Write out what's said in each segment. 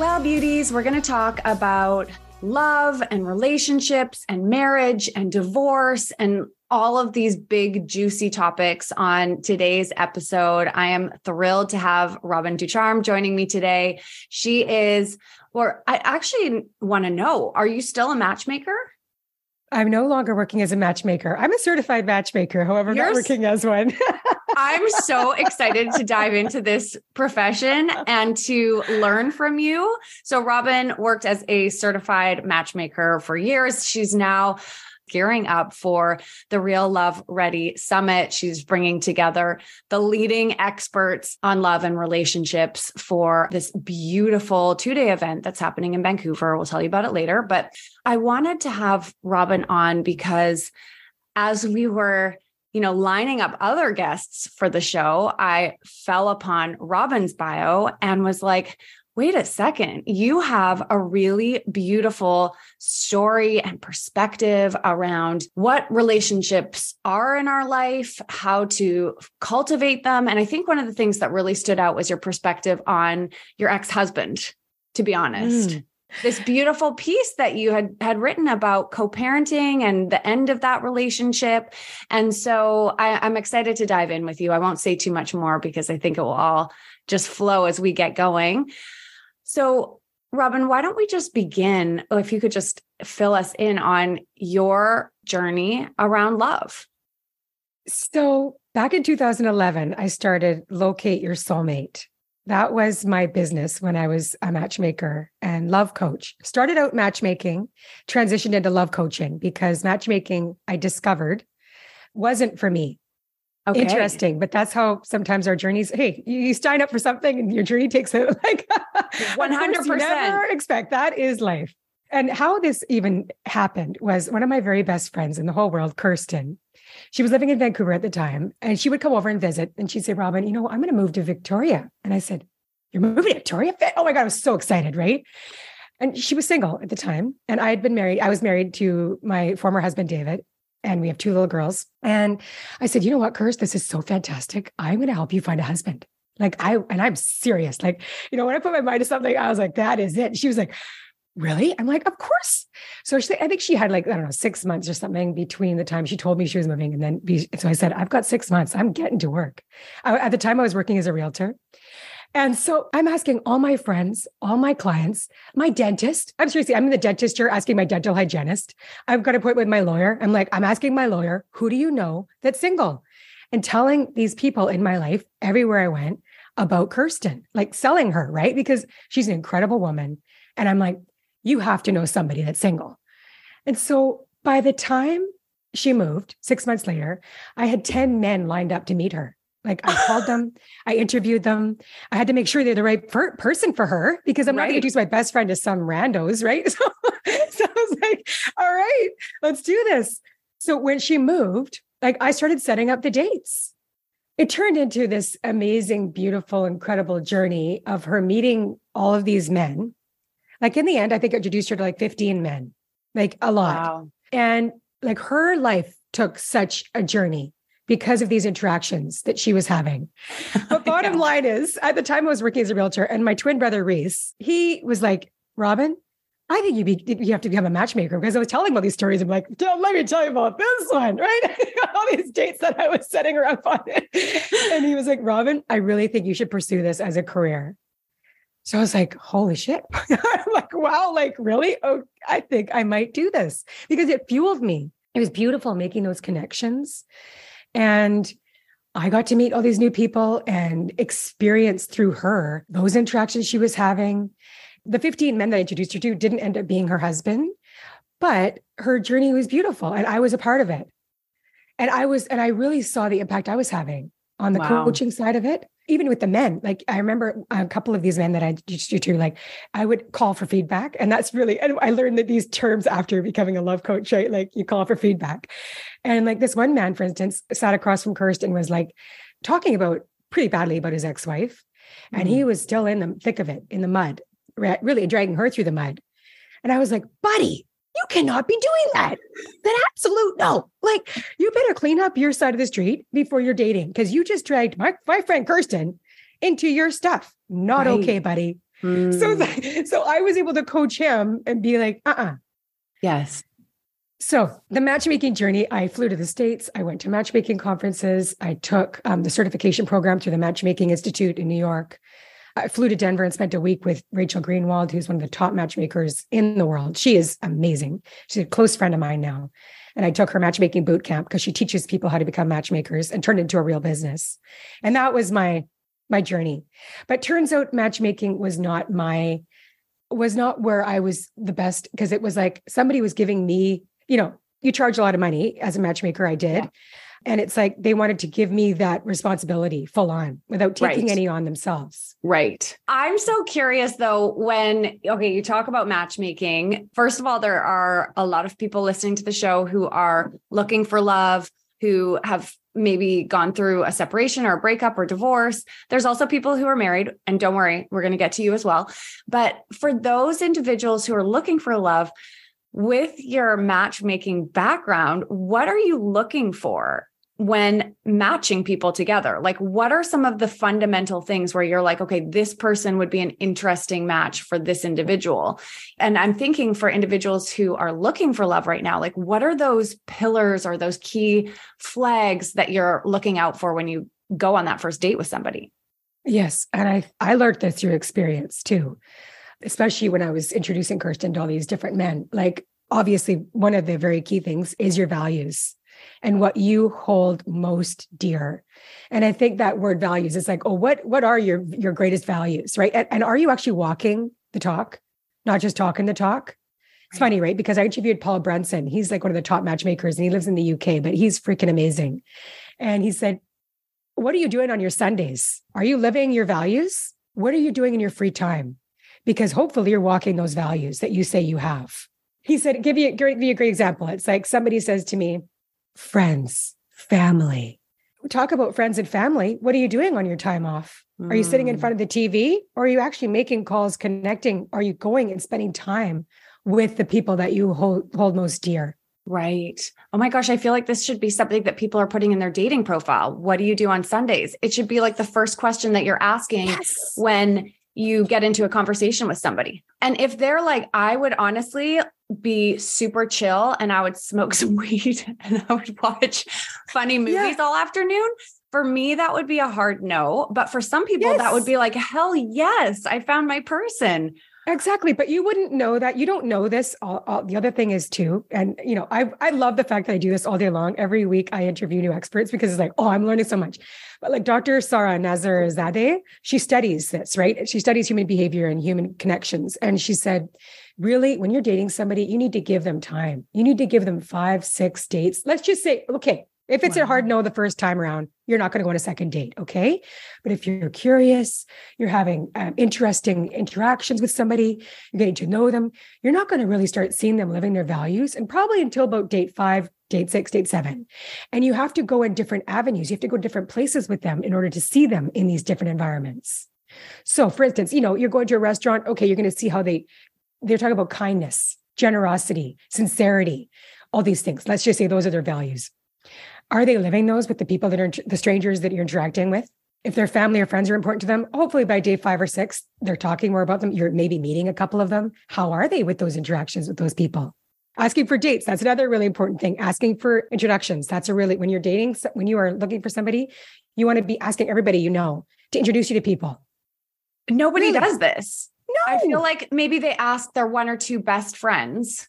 Well, beauties, we're going to talk about love and relationships and marriage and divorce and all of these big, juicy topics on today's episode. I am thrilled to have Robin Ducharme joining me today. She is, or I actually want to know, are you still a matchmaker? I'm no longer working as a matchmaker. I'm a certified matchmaker, however, You're not working as one. I'm so excited to dive into this profession and to learn from you. So, Robin worked as a certified matchmaker for years. She's now gearing up for the Real Love Ready Summit. She's bringing together the leading experts on love and relationships for this beautiful two day event that's happening in Vancouver. We'll tell you about it later. But I wanted to have Robin on because as we were you know, lining up other guests for the show, I fell upon Robin's bio and was like, wait a second, you have a really beautiful story and perspective around what relationships are in our life, how to cultivate them. And I think one of the things that really stood out was your perspective on your ex husband, to be honest. Mm this beautiful piece that you had had written about co-parenting and the end of that relationship and so I, i'm excited to dive in with you i won't say too much more because i think it will all just flow as we get going so, Robin, why don't we just begin? Oh, if you could just fill us in on your journey around love. So, back in 2011, I started Locate Your Soulmate. That was my business when I was a matchmaker and love coach. Started out matchmaking, transitioned into love coaching because matchmaking I discovered wasn't for me. Okay. Interesting, but that's how sometimes our journeys. Hey, you sign up for something and your journey takes it like one hundred percent. Never expect that is life. And how this even happened was one of my very best friends in the whole world, Kirsten. She was living in Vancouver at the time, and she would come over and visit. And she'd say, "Robin, you know, I'm going to move to Victoria." And I said, "You're moving to Victoria? Oh my god, I was so excited, right?" And she was single at the time, and I had been married. I was married to my former husband, David, and we have two little girls. And I said, you know what, Kirst, this is so fantastic. I'm going to help you find a husband. Like I, and I'm serious. Like, you know, when I put my mind to something, I was like, that is it. She was like, really? I'm like, of course. So she, I think she had like, I don't know, six months or something between the time she told me she was moving. And then, be, so I said, I've got six months. I'm getting to work. I, at the time I was working as a realtor. And so I'm asking all my friends, all my clients, my dentist. I'm seriously, I'm in the dentist chair asking my dental hygienist. I've got a point with my lawyer. I'm like, I'm asking my lawyer, who do you know that's single? And telling these people in my life everywhere I went about Kirsten, like selling her, right? Because she's an incredible woman. And I'm like, you have to know somebody that's single. And so by the time she moved six months later, I had 10 men lined up to meet her. Like I called them, I interviewed them. I had to make sure they're the right per- person for her because I'm right. not going to introduce my best friend to some randos, right? So, so I was like, all right, let's do this. So when she moved, like I started setting up the dates. It turned into this amazing, beautiful, incredible journey of her meeting all of these men. Like in the end, I think I introduced her to like 15 men, like a lot. Wow. And like her life took such a journey because of these interactions that she was having. But bottom yeah. line is, at the time I was working as a realtor, and my twin brother Reese, he was like, Robin, I think you be you have to become a matchmaker because I was telling all these stories. I'm like, let me tell you about this one, right? all these dates that I was setting her up on. and he was like, Robin, I really think you should pursue this as a career. So I was like, holy shit. I'm like, wow, like really? Oh, I think I might do this because it fueled me. It was beautiful making those connections. And I got to meet all these new people and experience through her those interactions she was having. The 15 men that I introduced her to didn't end up being her husband, but her journey was beautiful and I was a part of it. And I was, and I really saw the impact I was having on the wow. coaching side of it even with the men, like I remember a couple of these men that I used to, like I would call for feedback. And that's really, and I learned that these terms after becoming a love coach, right? Like you call for feedback. And like this one man, for instance, sat across from Kirsten was like talking about pretty badly about his ex-wife. And mm-hmm. he was still in the thick of it, in the mud, really dragging her through the mud. And I was like, buddy, you cannot be doing that. That absolute no. Like you better clean up your side of the street before you're dating because you just dragged my, my friend Kirsten into your stuff. Not right. okay, buddy. Mm. So, so I was able to coach him and be like, uh-uh. Yes. So the matchmaking journey, I flew to the States. I went to matchmaking conferences. I took um, the certification program through the Matchmaking Institute in New York. I flew to Denver and spent a week with Rachel Greenwald, who's one of the top matchmakers in the world. She is amazing. She's a close friend of mine now. And I took her matchmaking boot camp because she teaches people how to become matchmakers and turn it into a real business. And that was my my journey. But turns out matchmaking was not my was not where I was the best because it was like somebody was giving me, you know, you charge a lot of money as a matchmaker. I did. Yeah. And it's like they wanted to give me that responsibility full on without taking right. any on themselves. Right. I'm so curious though, when, okay, you talk about matchmaking. First of all, there are a lot of people listening to the show who are looking for love, who have maybe gone through a separation or a breakup or divorce. There's also people who are married, and don't worry, we're going to get to you as well. But for those individuals who are looking for love, with your matchmaking background, what are you looking for? When matching people together? Like, what are some of the fundamental things where you're like, okay, this person would be an interesting match for this individual? And I'm thinking for individuals who are looking for love right now, like, what are those pillars or those key flags that you're looking out for when you go on that first date with somebody? Yes. And I, I learned this through experience too, especially when I was introducing Kirsten to all these different men. Like, obviously, one of the very key things is your values and what you hold most dear. And I think that word values is like, oh, what what are your your greatest values, right? And, and are you actually walking the talk, not just talking the talk? It's funny, right? Because I interviewed Paul Brunson. He's like one of the top matchmakers and he lives in the UK, but he's freaking amazing. And he said, What are you doing on your Sundays? Are you living your values? What are you doing in your free time? Because hopefully you're walking those values that you say you have. He said, give you, give you a great example. It's like somebody says to me, friends, family. Talk about friends and family. What are you doing on your time off? Are you sitting in mm. front of the TV or are you actually making calls, connecting? Are you going and spending time with the people that you hold, hold most dear? Right. Oh my gosh, I feel like this should be something that people are putting in their dating profile. What do you do on Sundays? It should be like the first question that you're asking yes. when you get into a conversation with somebody. And if they're like, I would honestly be super chill and I would smoke some weed and I would watch funny movies yeah. all afternoon. For me, that would be a hard no. But for some people, yes. that would be like, hell yes, I found my person. Exactly, but you wouldn't know that. You don't know this. All, all, the other thing is too, and you know, I I love the fact that I do this all day long. Every week, I interview new experts because it's like, oh, I'm learning so much. But like Dr. Sara Nazarzadeh, she studies this, right? She studies human behavior and human connections, and she said, really, when you're dating somebody, you need to give them time. You need to give them five, six dates. Let's just say, okay, if it's wow. a hard no the first time around, you're not going to go on a second date. Okay. But if you're curious, you're having um, interesting interactions with somebody, you're getting to know them, you're not going to really start seeing them living their values and probably until about date five, date six, date seven. And you have to go in different avenues. You have to go different places with them in order to see them in these different environments. So, for instance, you know, you're going to a restaurant, okay, you're going to see how they, they're talking about kindness, generosity, sincerity, all these things. Let's just say those are their values are they living those with the people that are the strangers that you're interacting with? If their family or friends are important to them, hopefully by day five or six, they're talking more about them. You're maybe meeting a couple of them. How are they with those interactions with those people? Asking for dates, that's another really important thing. Asking for introductions. That's a really, when you're dating, when you are looking for somebody, you want to be asking everybody you know to introduce you to people. Nobody Really? does this. No. I feel like maybe they ask their one or two best friends,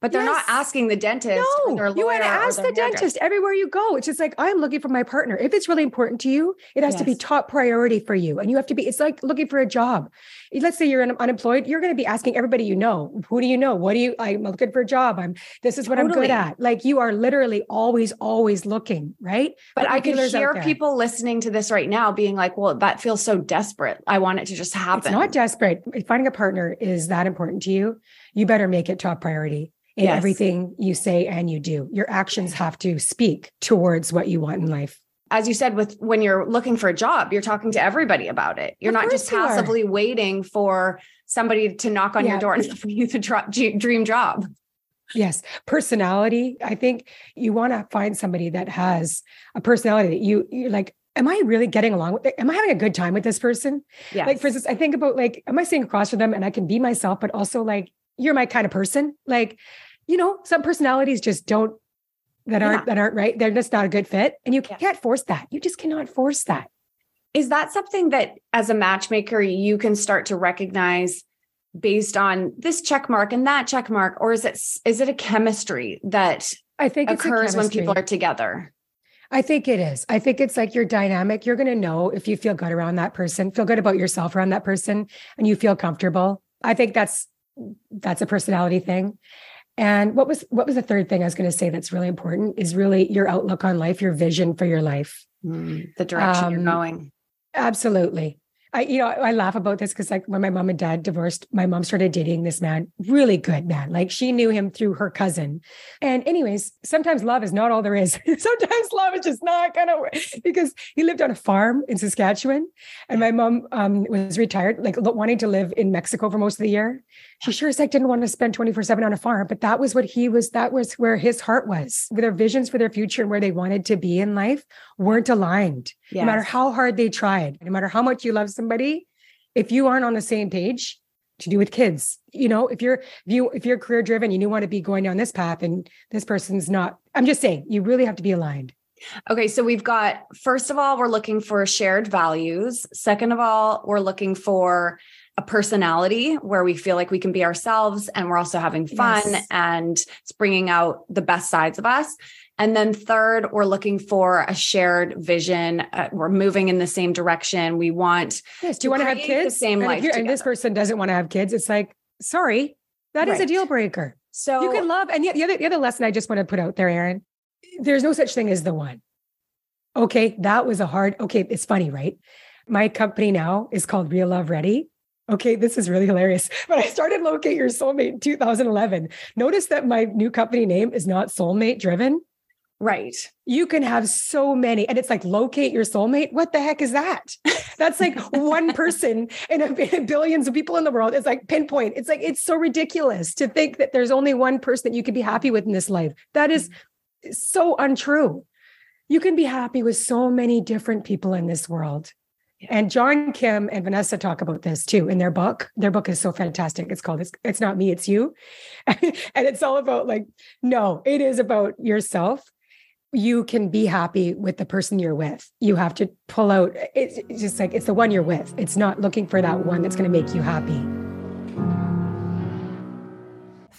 but they're not asking the dentist No, you want to ask the dentist everywhere you go. It's just like I'm looking for my partner. If it's really important to you, it has to be top priority for you, and you have to be. It's like looking for a job. Let's say you're unemployed, you're going to be asking everybody you know. Who do you know? What do you? I'm looking for a job. I'm. This is what I'm good at. Like you are literally always, always looking, right? But I could out hear people listening to this right now being like, well, that feels so desperate. I want it to just happen. It's not desperate. Finding a partner is that important to you. You better make it top priority in Yes. everything you say and you do. Your actions have to speak towards what you want in life. As you said, with when you're looking for a job, you're talking to everybody about it. You're Of not just passively waiting for somebody to knock on your door and offer you the dro- g- dream job. Yes. Personality. I think you want to find somebody that has a personality that you, you're like, am I really getting along with it? Am I having a good time with this person? Yeah. Like, for instance, I think about like, am I sitting across from them and I can be myself, but also like, you're my kind of person? Like, you know, some personalities just don't, that aren't, Yeah. that aren't right. They're just not a good fit. And you can't force that. You just cannot force that. Is that something that as a matchmaker you can start to recognize based on this check mark and that check mark or is it is it a chemistry that I think occurs when people are together? I think it is. I think it's like your dynamic. You're going to know if you feel good around that person, feel good about yourself around that person, and you feel comfortable. I think that's that's a personality thing. And what was what was the third thing I was going to say that's really important is really your outlook on life, your vision for your life. The direction you're Um, going. Absolutely. I, you know, I laugh about this because like when my mom and dad divorced, my mom started dating this man, really good man. Like she knew him through her cousin. And anyways, sometimes love is not all there is. sometimes love is just not gonna work because he lived on a farm in Saskatchewan. And my mom um, was retired, like wanting to live in Mexico for most of the year. She sure as heck didn't want to spend 24-7 on a farm, but that was what he was, that was where his heart was. Their visions for their future and where they wanted to be in life weren't aligned no matter how hard they tried, no matter how much you love somebody, if you aren't on the same page, to do with kids, you know, if you're if you if you're career driven and you want to be going down this path and this person's not, I'm just saying you really have to be aligned. Okay, so we've got first of all, we're looking for shared values. Second of all, we're looking for a personality where we feel like we can be ourselves and we're also having fun Yes. and it's bringing out the best sides of us. And then third, we're looking for a shared vision. Uh, we're moving in the same direction. We want Yes. Do To you want to have create the kids? same and, life and this person doesn't want to have kids, it's like, sorry, that is a deal breaker. so you can love, and yet the other the other lesson I just want to put out there, Erin, there's no such thing as the one. Okay, that was a hard. Okay, it's funny, right? My company now is called Real Love Ready. Okay, this is really hilarious. But I started Locate Your Soulmate in 2011. Notice that my new company name is not soulmate driven. right. You can have so many, and it's like locate your soulmate. What the heck is that? That's like one person in, a, in billions of people in the world. It's like pinpoint. It's like it's so ridiculous to think that there's only one person that you can be happy with in this life. That is mm-hmm. so untrue. You can be happy with so many different people in this world. And John Kim and Vanessa talk about this too in their book. Their book is so fantastic. It's called It's, it's Not Me, It's You. and it's all about like, no, it is about yourself. You can be happy with the person you're with. You have to pull out, it's just like, it's the one you're with. It's not looking for that one that's going to make you happy.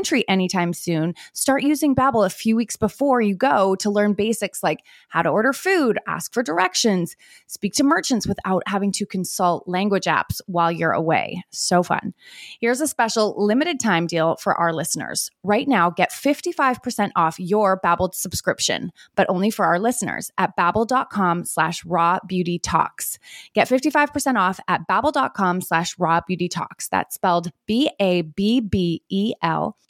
country anytime soon, start using Babbel a few weeks before you go to learn basics like how to order food, ask for directions, speak to merchants without having to consult language apps while you're away. So fun. Here's a special limited time deal for our listeners. Right now, get 55% off your Babbel subscription, but only for our listeners at babbel.com slash raw beauty talks. Get 55% off at babbel.com slash raw beauty talks. That's spelled B-A-B-B-E-L dot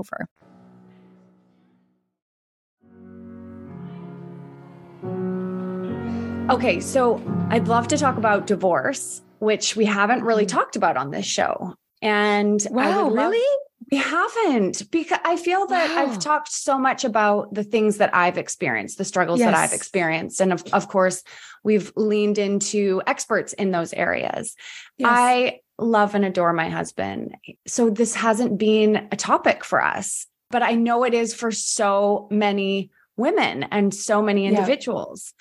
over. Okay, so I'd love to talk about divorce, which we haven't really Mm-hmm. talked about on this show. And Wow, love- really? we haven't because I feel that Wow. I've talked so much about the things that I've experienced, the struggles that I've experienced. And of, of course, we've leaned into experts in those areas. Yes. I love and adore my husband. So this hasn't been a topic for us, but I know it is for so many women and so many Yeah. individuals.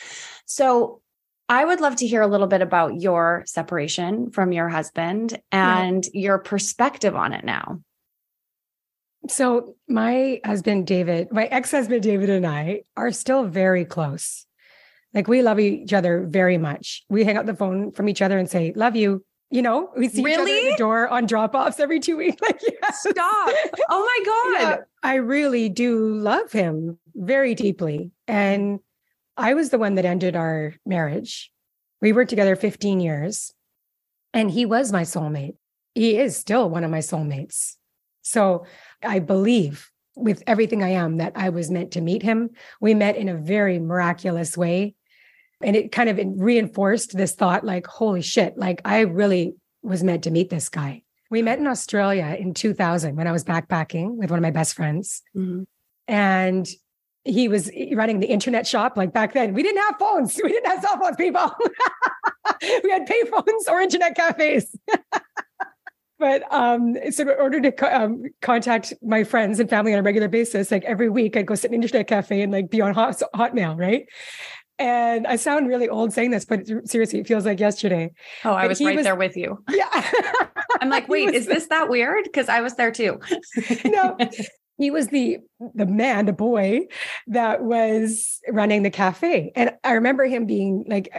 So I would love to hear a little bit about your separation from your husband and your perspective on it now. So my husband David, my ex-husband David and I are still very close. Like we love each other very much. We hang up the phone from each other and say, "Love you." You know, we see each other at the door on drop-offs every two weeks. Like, yes. Stop. Oh my God. Yeah, I really do love him very deeply. And I was the one that ended our marriage. We were together 15 years, and he was my soulmate. He is still one of my soulmates. So I believe with everything I am that I was meant to meet him. We met in a very miraculous way. And it kind of reinforced this thought like, holy shit, like I really was meant to meet this guy. We met in Australia in 2000 when I was backpacking with one of my best friends. Mhm. And he was running the internet shop. Like back then, we didn't have phones. We didn't have cell phones, people. we had pay phones or internet cafes. but um, so in order to co- um, contact my friends and family on a regular basis, like every week, I'd go sit in an internet cafe and like be on hot, Hotmail, right? And I sound really old saying this, but seriously, it feels like yesterday. Oh, I But was right was- there with you. Yeah. I'm like, wait, was is this that weird? Because I was there too. no, he was the the man, the boy that was running the cafe, and I remember him being like,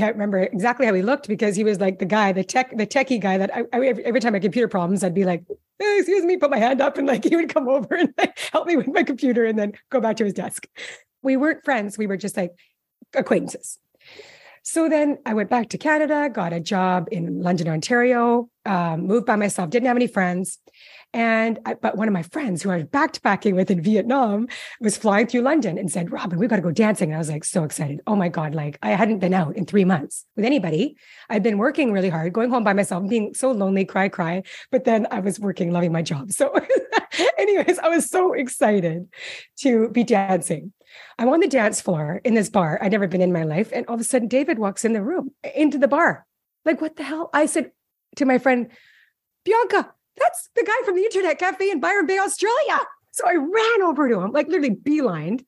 I remember exactly how he looked because he was like the guy, the tech, the techie guy that I, I every, time I had computer problems, I'd be like, "Eh, excuse me, put my hand up, and like he would come over and like help me with my computer, and then go back to his desk. We weren't friends; we were just like acquaintances. So then I went back to Canada, got a job in London, Ontario, um, moved by myself, didn't have any friends. And I, but one of my friends who I was backpacking with in Vietnam was flying through London and said, Robin, we got to go dancing. And I was like, so excited. Oh my God. Like I hadn't been out in three months with anybody. I'd been working really hard, going home by myself, being so lonely, cry, cry. But then I was working, loving my job. So, anyways, I was so excited to be dancing. I'm on the dance floor in this bar I'd never been in my life. And all of a sudden, David walks in the room, into the bar. Like, what the hell? I said to my friend, Bianca, that's the guy from the internet cafe in Byron Bay, Australia. So I ran over to him, like literally beelined.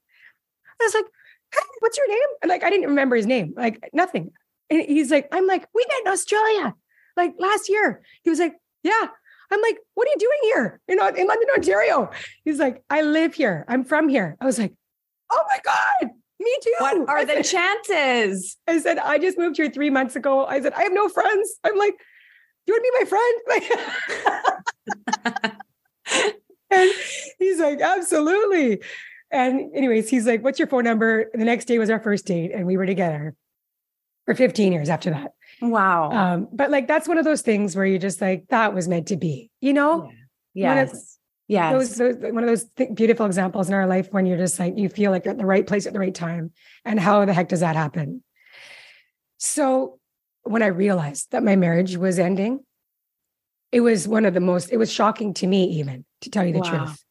I was like, hey, what's your name? And like, I didn't remember his name, like nothing. And he's like, I'm like, we met in Australia, like last year. He was like, yeah. I'm like, what are you doing here? You know, in London, Ontario. He's like, I live here. I'm from here. I was like, oh my God, me too. What are I the said- chances? I said, I just moved here three months ago. I said, I have no friends. I'm like, you want to be my friend? and he's like, absolutely. And anyways, he's like, what's your phone number? And the next day was our first date, and we were together for 15 years after that. Wow. Um, but like that's one of those things where you're just like, that was meant to be, you know? Yeah. Yes. Yes. Those, those, one of those th- beautiful examples in our life when you're just like, you feel like you're at the right place at the right time. And how the heck does that happen? So when I realized that my marriage was ending, it was one of the most, it was shocking to me, even to tell you the wow. truth.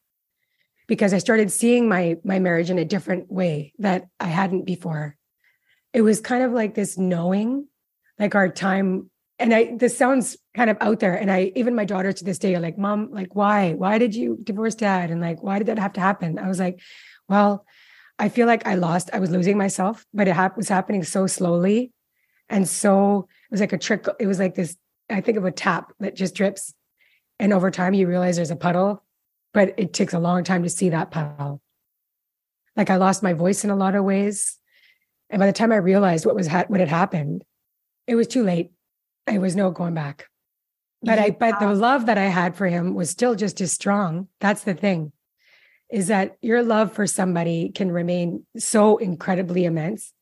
Because I started seeing my my marriage in a different way that I hadn't before. It was kind of like this knowing, like our time and I this sounds kind of out there. And I even my daughters to this day are like, Mom, like, why? Why did you divorce dad? And like, why did that have to happen? I was like, well, I feel like I lost, I was losing myself, but it ha- was happening so slowly. And so it was like a trick. It was like this, I think of a tap that just drips. And over time, you realize there's a puddle, but it takes a long time to see that puddle. Like I lost my voice in a lot of ways. And by the time I realized what was ha- what had happened, it was too late. It was no going back. But I but the love that I had for him was still just as strong. That's the thing. Is that your love for somebody can remain so incredibly immense.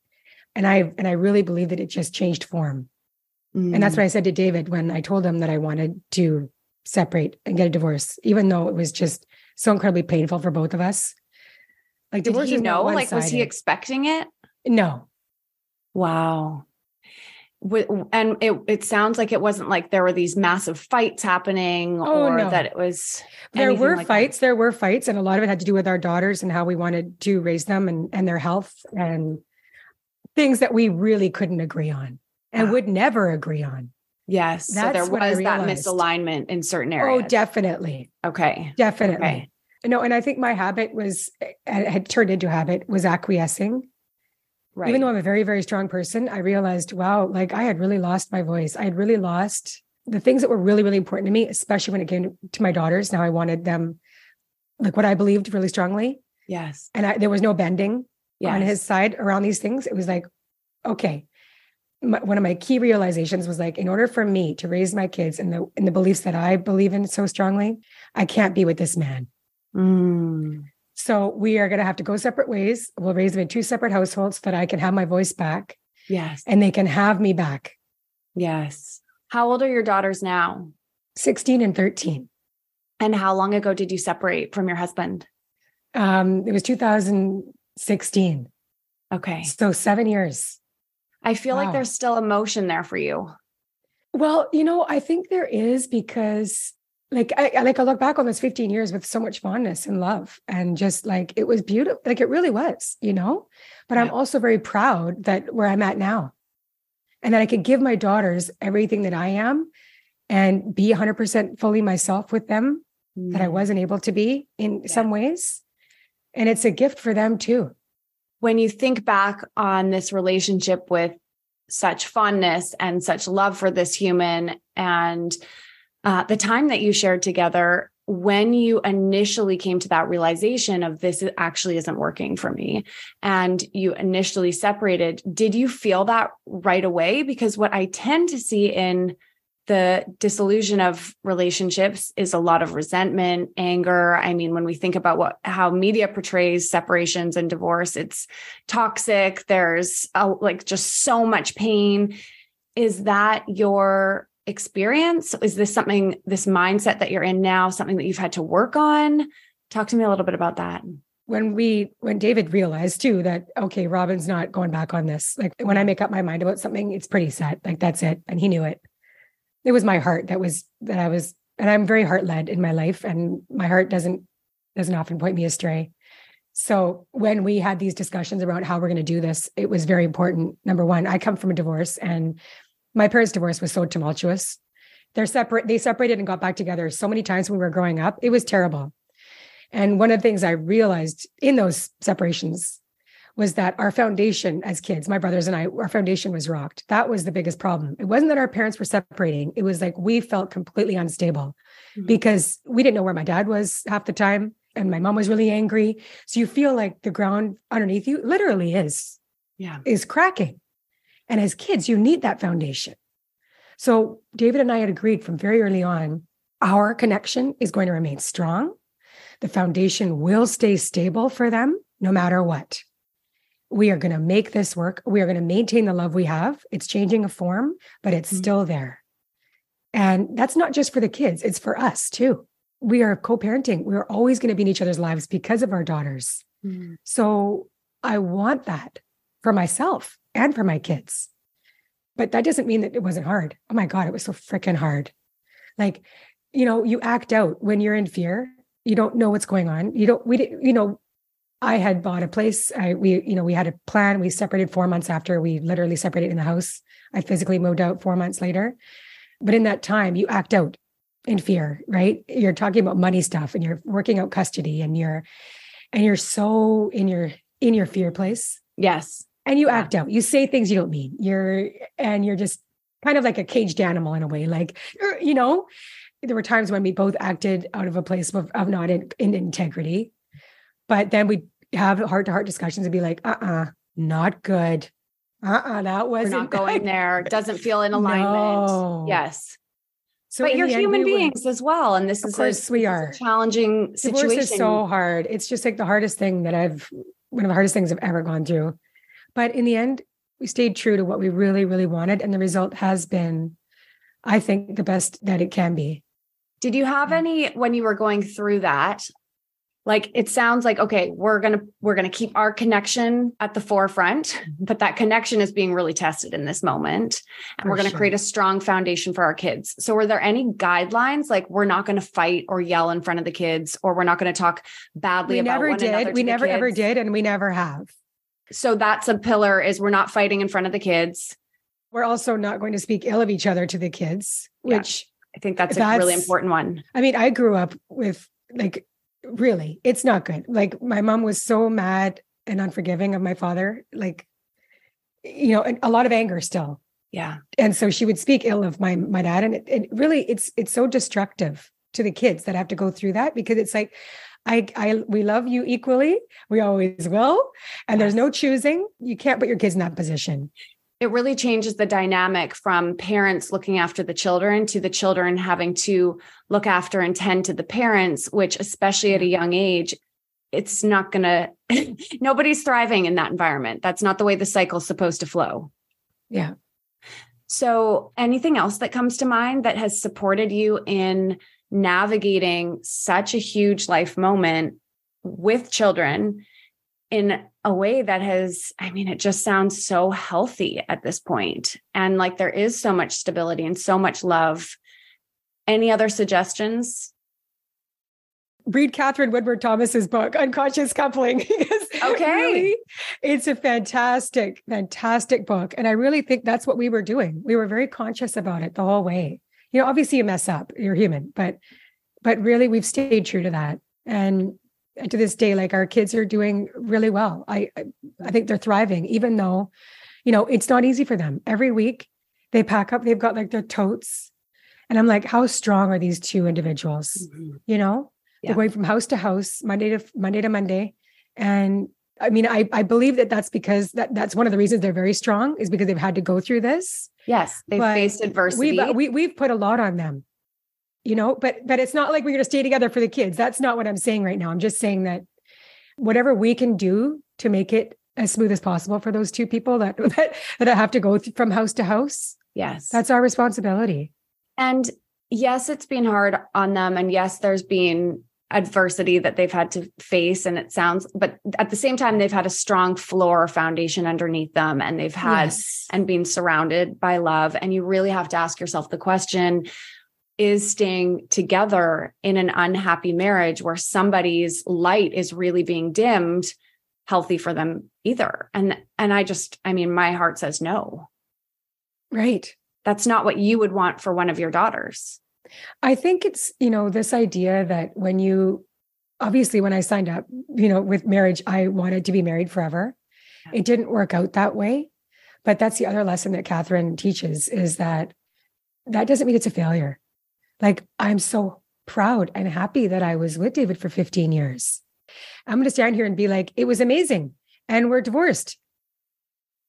And I and I really believe that it just changed form. Mm. And that's what I said to David when I told him that I wanted to separate and get a divorce, even though it was just so incredibly painful for both of us. Like Did he know? Like was he expecting it? No. Wow and it it sounds like it wasn't like there were these massive fights happening oh, or no. that it was there were like fights that. there were fights and a lot of it had to do with our daughters and how we wanted to raise them and and their health and things that we really couldn't agree on and would never agree on yes That's so there was that misalignment in certain oh, areas oh definitely okay definitely okay. no and i think my habit was had turned into habit was acquiescing Right. Even though I'm a very, very strong person, I realized, wow, like I had really lost my voice. I had really lost the things that were really, really important to me, especially when it came to, to my daughters. Now I wanted them like what I believed really strongly. Yes. And I, there was no bending yes. on his side around these things. It was like, okay. My, one of my key realizations was like, in order for me to raise my kids in the in the beliefs that I believe in so strongly, I can't be with this man. Mm. So we are going to have to go separate ways. We'll raise them in two separate households so that I can have my voice back. Yes. And they can have me back. Yes. How old are your daughters now? 16 and 13. And how long ago did you separate from your husband? Um, it was 2016. Okay. So seven years. I feel wow. like there's still emotion there for you. Well, you know, I think there is because like I like I look back on those 15 years with so much fondness and love and just like it was beautiful like it really was you know but yeah. I'm also very proud that where I'm at now and that I could give my daughters everything that I am and be 100% fully myself with them mm. that I mm. wasn't able to be in yeah. some ways and it's a gift for them too. When you think back on this relationship with such fondness and such love for this human and uh, the time that you shared together when you initially came to that realization of this actually isn't working for me and you initially separated did you feel that right away? Because what i tend to see in the disillusion of relationships is a lot of resentment anger i mean when we think about what how media portrays separations and divorce it's toxic there's a, like just so much pain is that your experience? Is this something, this mindset that you're in now, something that you've had to work on? Talk to me a little bit about that. When we, when David realized too that, okay, Robin's not going back on this. Like when I make up my mind about something, it's pretty set. Like that's it. And he knew it. It was my heart that was, that I was, and I'm very heart led in my life. And my heart doesn't, doesn't often point me astray. So when we had these discussions around how we're going to do this, it was very important. Number one, I come from a divorce and my parents' divorce was so tumultuous. They're separate, they separated and got back together so many times when we were growing up. It was terrible. And one of the things I realized in those separations was that our foundation as kids, my brothers and I, our foundation was rocked. That was the biggest problem. It wasn't that our parents were separating, it was like we felt completely unstable mm-hmm. because we didn't know where my dad was half the time. And my mom was really angry. So you feel like the ground underneath you literally is, yeah, is cracking. And as kids, you need that foundation. So David and I had agreed from very early on our connection is going to remain strong. The foundation will stay stable for them no matter what. We are going to make this work. We are going to maintain the love we have. It's changing a form, but it's mm-hmm. still there. And that's not just for the kids, it's for us too. We are co parenting. We're always going to be in each other's lives because of our daughters. Mm-hmm. So I want that for myself and for my kids. But that doesn't mean that it wasn't hard. Oh my God, it was so freaking hard. Like, you know, you act out when you're in fear. You don't know what's going on. You don't, we, you know, I had bought a place. I, we, you know, we had a plan. We separated four months after we literally separated in the house. I physically moved out four months later. But in that time, you act out in fear, right? You're talking about money stuff and you're working out custody and you're, and you're so in your, in your fear place. Yes. And you yeah. act out. You say things you don't mean. You're, and you're just kind of like a caged animal in a way. Like, er, you know, there were times when we both acted out of a place of, of not in, in integrity but then we have heart to heart discussions and be like, uh uh-uh, uh not good. Uh uh-uh, uh that was not going there. Doesn't feel in alignment. No. Yes. So but you're human beings as well. And this is course a, we are challenging situation. Divorce is so hard. It's just like the hardest thing that I've one of the hardest things I've ever gone through. But in the end, we stayed true to what we really, really wanted. And the result has been, I think, the best that it can be. Did you have any when you were going through that? Like it sounds like okay we're going to we're going to keep our connection at the forefront mm-hmm. but that connection is being really tested in this moment and for we're going to sure. create a strong foundation for our kids so were there any guidelines like we're not going to fight or yell in front of the kids or we're not going to talk badly we about never did we never kids. ever did and we never have so that's a pillar is we're not fighting in front of the kids we're also not going to speak ill of each other to the kids which yeah. i think that's, that's a really important one i mean i grew up with like really it's not good like my mom was so mad and unforgiving of my father like you know a lot of anger still yeah and so she would speak ill of my my dad and it, it really it's it's so destructive to the kids that have to go through that because it's like I, I, we love you equally. We always will. And yes. there's no choosing. You can't put your kids in that position it really changes the dynamic from parents looking after the children to the children having to look after and tend to the parents, which, especially at a young age, it's not going to, nobody's thriving in that environment. That's not the way the cycle's supposed to flow. Yeah. So, anything else that comes to mind that has supported you in navigating such a huge life moment with children in a way that has, I mean, it just sounds so healthy at this point. And like there is so much stability and so much love. Any other suggestions? Read Katherine Woodward Thomas's book, Unconscious Coupling. okay. Really, it's a fantastic, fantastic book. And I really think that's what we were doing. We were very conscious about it the whole way. You know, obviously you mess up, you're human, but but really we've stayed true to that. And to this day like our kids are doing really well. I i think they're thriving even though you know it's not easy for them. Every week they pack up they've got like their totes. And i'm like how strong are these two individuals mm-hmm. you know? Yeah. they're going from house to house monday to monday to monday. And i mean i i believe that that's because that that's one of the reasons they're very strong is because they've had to go through this. Yes they've but faced adversity. we've, we, we've put a lot on them you know but but it's not like we're going to stay together for the kids. That's not what i'm saying right now. I'm just saying that whatever we can do to make it as smooth as possible for those two people that that, that have to go from house to house yes. that's our responsibility. And yes it's been hard on them and yes there's been adversity that they've had to face and it sounds but at the same time they've had a strong floor foundation underneath them and they've had yes. and been surrounded by love. And you really have to ask yourself the question is staying together in an unhappy marriage where somebody's light is really being dimmed healthy for them either. And and i just i mean my heart says no. Right. That's not what you would want for one of your daughters. I think it's you know this idea that when you obviously when i signed up you know with marriage i wanted to be married forever. It didn't work out that way. But that's the other lesson that Katherine teaches is that that doesn't mean it's a failure like, I'm so proud and happy that I was with David for 15 years. I'm going to stand here and be like, it was amazing. And we're divorced.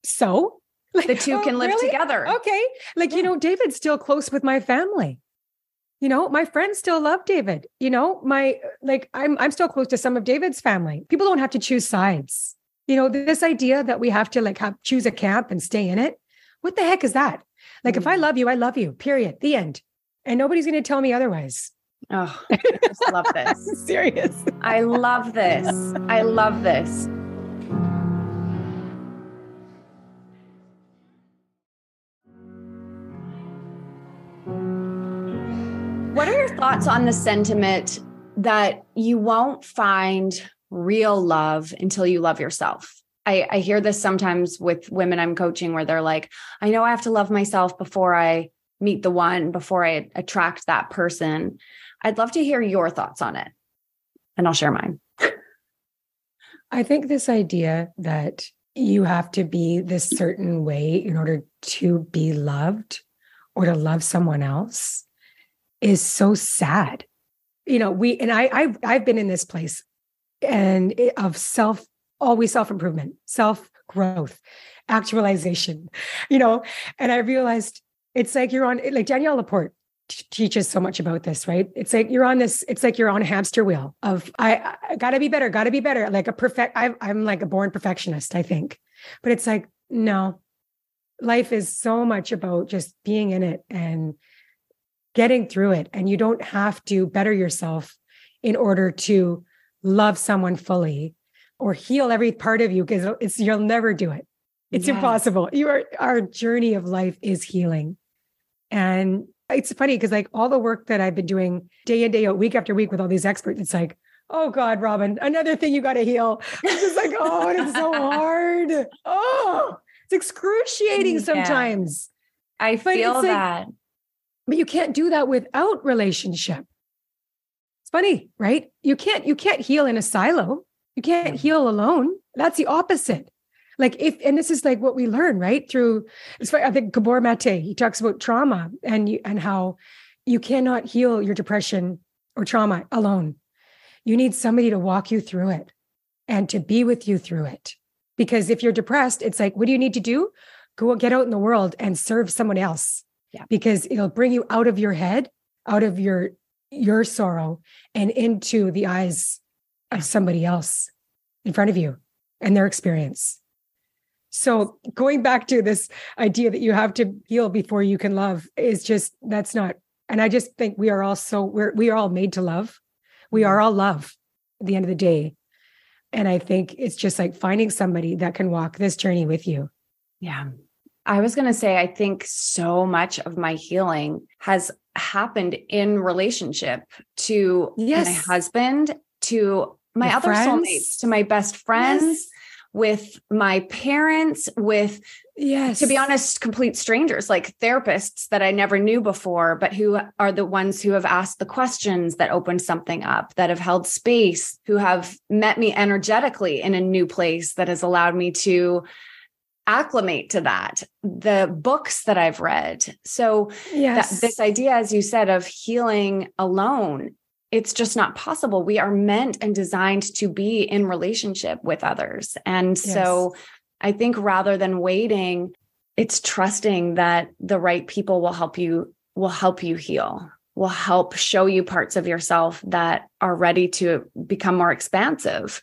So, Like, the two oh, can live really? together. Okay. Like, you know, David's still close with my family. You know, my friends still love David. You know, my like I'm I'm still close to some of David's family. People don't have to choose sides. You know, this idea that we have to like have choose a camp and stay in it. What the heck is that? Like if I Mm. love you, I love you. Period. The end. And nobody's going to tell me otherwise. Oh, I just love this. Serious. I love this. I love this. What are your thoughts on the sentiment that you won't find real love until you love yourself? I, I hear this sometimes with women I'm coaching where they're like, I know I have to love myself before I meet the one, before I attract that person. I'd love to hear your thoughts on it, and I'll share mine. I think this idea that you have to be this certain way in order to be loved or to love someone else is so sad. You know, we and I I've I've been in this place and it- of self always self improvement, self growth, actualization, you know, and I realized it's like you're on like Danielle Laporte t- teaches so much about this, right? It's like you're on this, it's like you're on a hamster wheel of I, I gotta be better, gotta be better. Like a perfect, I, I'm like a born perfectionist, I think. But it's like, no, life is so much about just being in it and getting through it. And you don't have to better yourself in order to love someone fully or heal every part of you because it's you'll never do it. It's Yes. impossible. You are our journey of life is healing. And it's funny because like all the work that I've been doing day in, day out, week after week with all these experts, it's like, oh God, Robin, another thing you got to heal. It's just like, oh, it's so hard. Oh, it's excruciating Yeah. sometimes. I But feel like- that. But you can't do that without relationship. It's funny, right? You can't, you can't heal in a silo. You can't heal alone. That's the opposite. Like if, and this is like what we learn, right? Through, I think Gabor Mate, he talks about trauma and you, and how you cannot heal your depression or trauma alone. You need somebody to walk you through it and to be with you through it. Because if you're depressed, it's like, what do you need to do? Go get out in the world and serve someone else. Yeah. Because it'll bring you out of your head, out of your your sorrow and into the eyes of somebody else in front of you and their experience. So going back to this idea that you have to heal before you can love is just that's not and I just think we are all so we're we are all made to love. We mm-hmm. are all love at the end of the day. And I think it's just like finding somebody that can walk this journey with you. Yeah. I was going to say, I think so much of my healing has happened in relationship to yes. my husband, to my Your other friends. soulmates, to my best friends, with my parents, with, Yes. to be honest, complete strangers like therapists that I never knew before, but who are the ones who have asked the questions that opened something up, that have held space, who have met me energetically in a new place that has allowed me to acclimate to that the books that i've read so that, yes. this idea as you said of healing alone it's just not possible. We are meant and designed to be in relationship with others. And so i think rather than waiting it's trusting that the right people will help you will help you heal will help show you parts of yourself that are ready to become more expansive.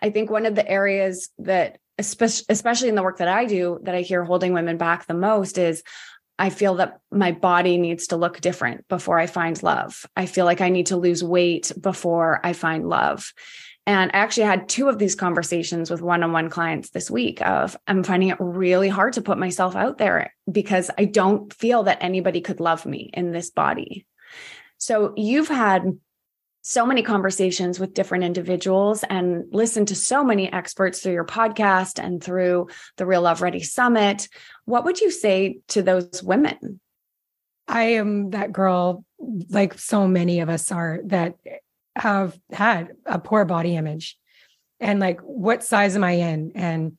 I think one of the areas that especially especially in the work that I do that I hear holding women back the most is I feel that my body needs to look different before I find love. I feel like I need to lose weight before I find love. And I actually had two of these conversations with one-on-one clients this week of I'm finding it really hard to put myself out there because I don't feel that anybody could love me in this body. So you've had so many conversations with different individuals and listened to so many experts through your podcast and through the Real Love Ready Summit. What would you say to those women? I am that girl, like so many of us are, that have had a poor body image. And like, what size am I in? And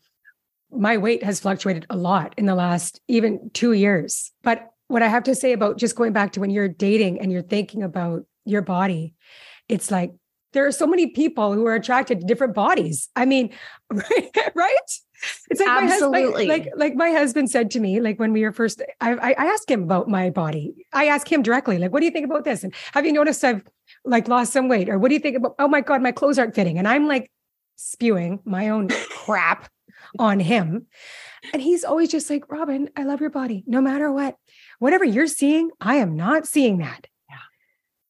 my weight has fluctuated a lot in the last even two years. But what I have to say about just going back to when you're dating and you're thinking about your body, it's like there are so many people who are attracted to different bodies. I mean, right? right? It's like Absolutely. My husband, like like my husband said to me, like when we were first, I, I I asked him about my body. I asked him directly, like, what do you think about this? And have you noticed I've like lost some weight? Or what do you think about? Oh my god, my clothes aren't fitting, and I'm like spewing my own crap on him, and he's always just like, Robin, I love your body, no matter what, whatever you're seeing, I am not seeing that.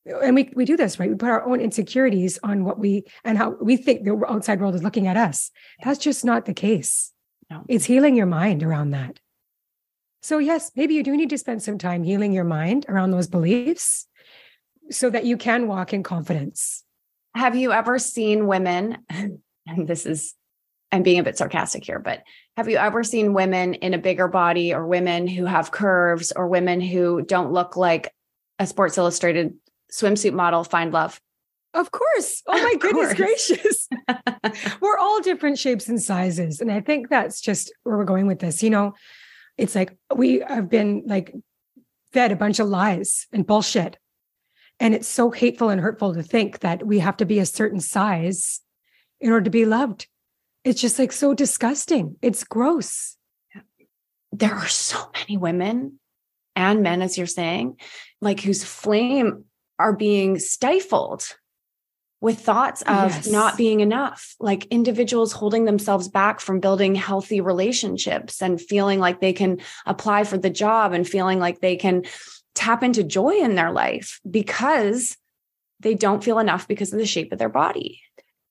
And we we do this right. We put our own insecurities on what we and how we think the outside world is looking at us. That's just not the case. No. It's healing your mind around that. So, yes, maybe you do need to spend some time healing your mind around those beliefs so that you can walk in confidence. Have you ever seen women, and this is, I'm being a bit sarcastic here, but have you ever seen women in a bigger body or women who have curves or women who don't look like a Sports Illustrated swimsuit model find love? Of course. Oh my Of goodness course. gracious. we're all different shapes and sizes. And I think that's just where we're going with this. You know, it's like we have been like fed a bunch of lies and bullshit. And it's so hateful and hurtful to think that we have to be a certain size in order to be loved. It's just like so disgusting. It's gross. there are so many women and men, as you're saying, like whose flame are being stifled with thoughts of Yes. not being enough, like individuals holding themselves back from building healthy relationships and feeling like they can apply for the job and feeling like they can tap into joy in their life because they don't feel enough because of the shape of their body.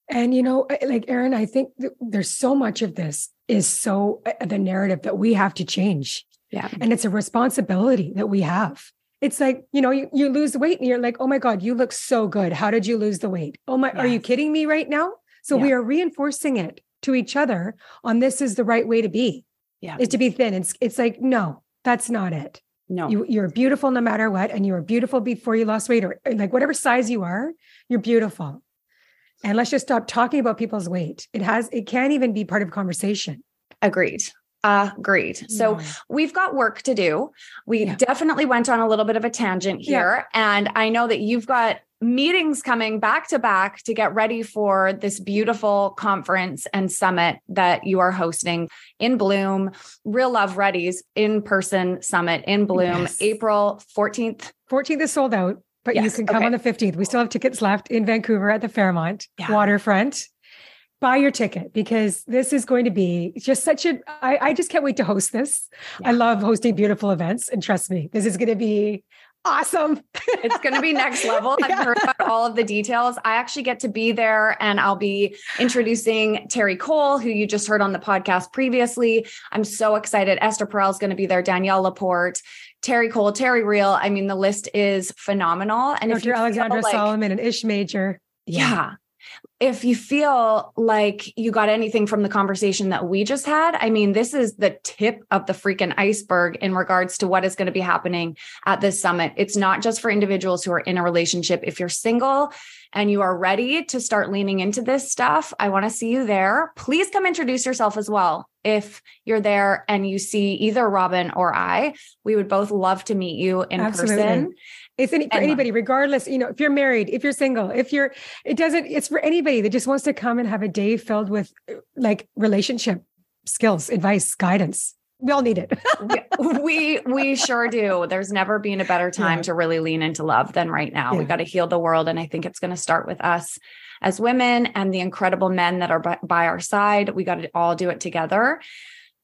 And you know, like Erin, I think th- there's so much of this is so uh, the narrative that we have to change. Yeah. And it's a responsibility that we have. It's like, you know, you, you lose weight and you're like, oh my God, you look so good. How did you lose the weight? Oh my, are you kidding me right now? So Yeah. we are reinforcing it to each other on this is the right way to be, Yeah. is to be thin. It's it's like, no, that's not it. No. You you're beautiful no matter what. And you were beautiful before you lost weight, or like whatever size you are, you're beautiful. And let's just stop talking about people's weight. It has, it can't even be part of conversation. Agreed. Agreed. So we've got work to do. We Yeah. definitely went on a little bit of a tangent Yeah. here. And I know that you've got meetings coming back to back to get ready for this beautiful conference and summit that you are hosting in Bloom, Real Love Ready's in person summit in Bloom, Yes. April 14th. 14th is sold out, but you can come okay. on the 15th. We still have tickets left in Vancouver at the Fairmont Yeah. waterfront. Buy your ticket because this is going to be just such a. I, I just can't wait to host this. I love hosting beautiful events. And trust me, this is going to be awesome. It's going to be next level. I've Yeah. heard about all of the details. I actually get to be there and I'll be introducing Terry Cole, who you just heard on the podcast previously. I'm so excited. Esther Perel is going to be there, Danielle Laporte, Terry Cole, Terry Real. I mean, the list is phenomenal. And if Dr. Alexandra like- Solomon and Ish Major. yeah. If you feel like you got anything from the conversation that we just had, I mean, this is the tip of the freaking iceberg in regards to what is going to be happening at this summit. It's not just for individuals who are in a relationship. If you're single and you are ready to start leaning into this stuff, I want to see you there. Please come introduce yourself as well. If you're there and you see either Robin or I, we would both love to meet you in Absolutely. person. It's any, for anybody, regardless, you know, if you're married, if you're single, if you're, it doesn't, it's for anybody that just wants to come and have a day filled with like relationship skills, advice, guidance. We all need it. we we sure do. There's never been a better time Yeah. to really lean into love than right now. We Yeah. got to heal the world, and I think it's going to start with us as women and the incredible men that are by, by our side. We got to all do it together.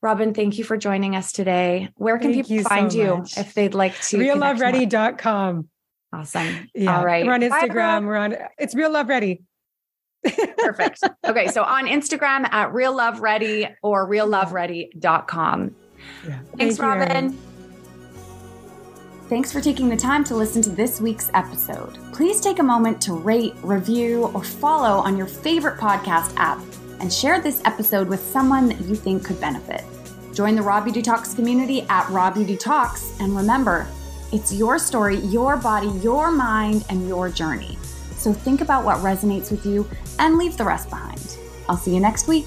Robin, thank you for joining us today. Where can Thank people you so find you much. if they'd like to? RealLoveReady.com. Awesome. Yeah. All right. We're on Instagram. everyone. We're on, it's Real Love Ready. Perfect. Okay. So on Instagram at Real Love Ready or realloveready.com. Yeah. Thanks, Thank you, Robin. Thanks for taking the time to listen to this week's episode. Please take a moment to rate, review, or follow on your favorite podcast app and share this episode with someone that you think could benefit. Join the Raw Beauty Talks community at Raw Beauty Talks. And remember, it's your story, your body, your mind, and your journey. So think about what resonates with you and leave the rest behind. I'll see you next week.